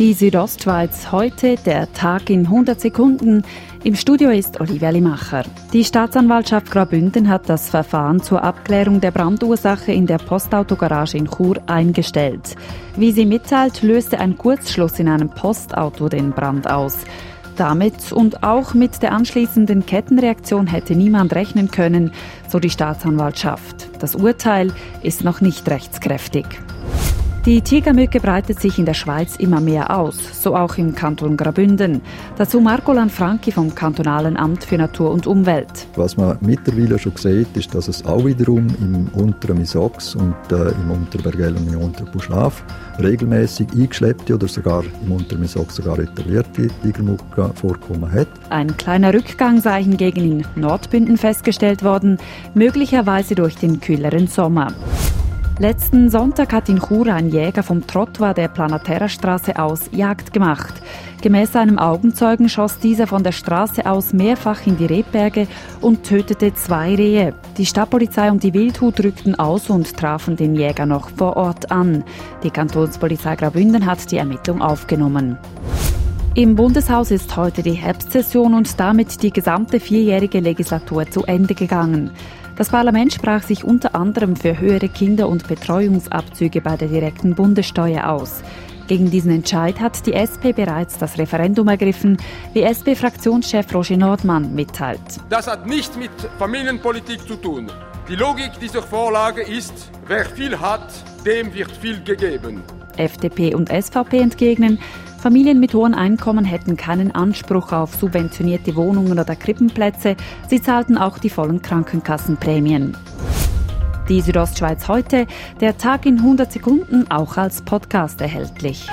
Die Südostschweiz heute, der Tag in 100 Sekunden. Im Studio ist Olivia Limacher. Die Staatsanwaltschaft Graubünden hat das Verfahren zur Abklärung der Brandursache in der Postautogarage in Chur eingestellt. Wie sie mitteilt, löste ein Kurzschluss in einem Postauto den Brand aus. Damit und auch mit der anschließenden Kettenreaktion hätte niemand rechnen können, so die Staatsanwaltschaft. Das Urteil ist noch nicht rechtskräftig. Die Tigermücke breitet sich in der Schweiz immer mehr aus, so auch im Kanton Graubünden. Dazu Marco Lanfranchi vom Kantonalen Amt für Natur und Umwelt. Was man mittlerweile schon sieht, ist, dass es auch wiederum im unteren Misox und äh, im unteren Bergell und im unteren Buschlaf regelmäßig eingeschleppte oder sogar im unteren Misox sogar etablierte Tigermücke vorkommen hat. Ein kleiner Rückgang sei hingegen in Nordbünden festgestellt worden, möglicherweise durch den kühleren Sommer. Letzten Sonntag hat in Chur ein Jäger vom Trottoir der Planaterra-Straße aus Jagd gemacht. Gemäß einem Augenzeugen schoss dieser von der Straße aus mehrfach in die Rebberge und tötete zwei Rehe. Die Stadtpolizei und die Wildhut rückten aus und trafen den Jäger noch vor Ort an. Die Kantonspolizei Graubünden hat die Ermittlung aufgenommen. Im Bundeshaus ist heute die Herbstsession und damit die gesamte vierjährige Legislatur zu Ende gegangen. Das Parlament sprach sich unter anderem für höhere Kinder- und Betreuungsabzüge bei der direkten Bundessteuer aus. Gegen diesen Entscheid hat die SP bereits das Referendum ergriffen, wie SP-Fraktionschef Roger Nordmann mitteilt. Das hat nichts mit Familienpolitik zu tun. Die Logik dieser Vorlage ist, wer viel hat, dem wird viel gegeben. FDP und SVP entgegnen, Familien mit hohen Einkommen hätten keinen Anspruch auf subventionierte Wohnungen oder Krippenplätze. Sie zahlten auch die vollen Krankenkassenprämien. Die Südostschweiz heute, der Tag in 100 Sekunden, auch als Podcast erhältlich.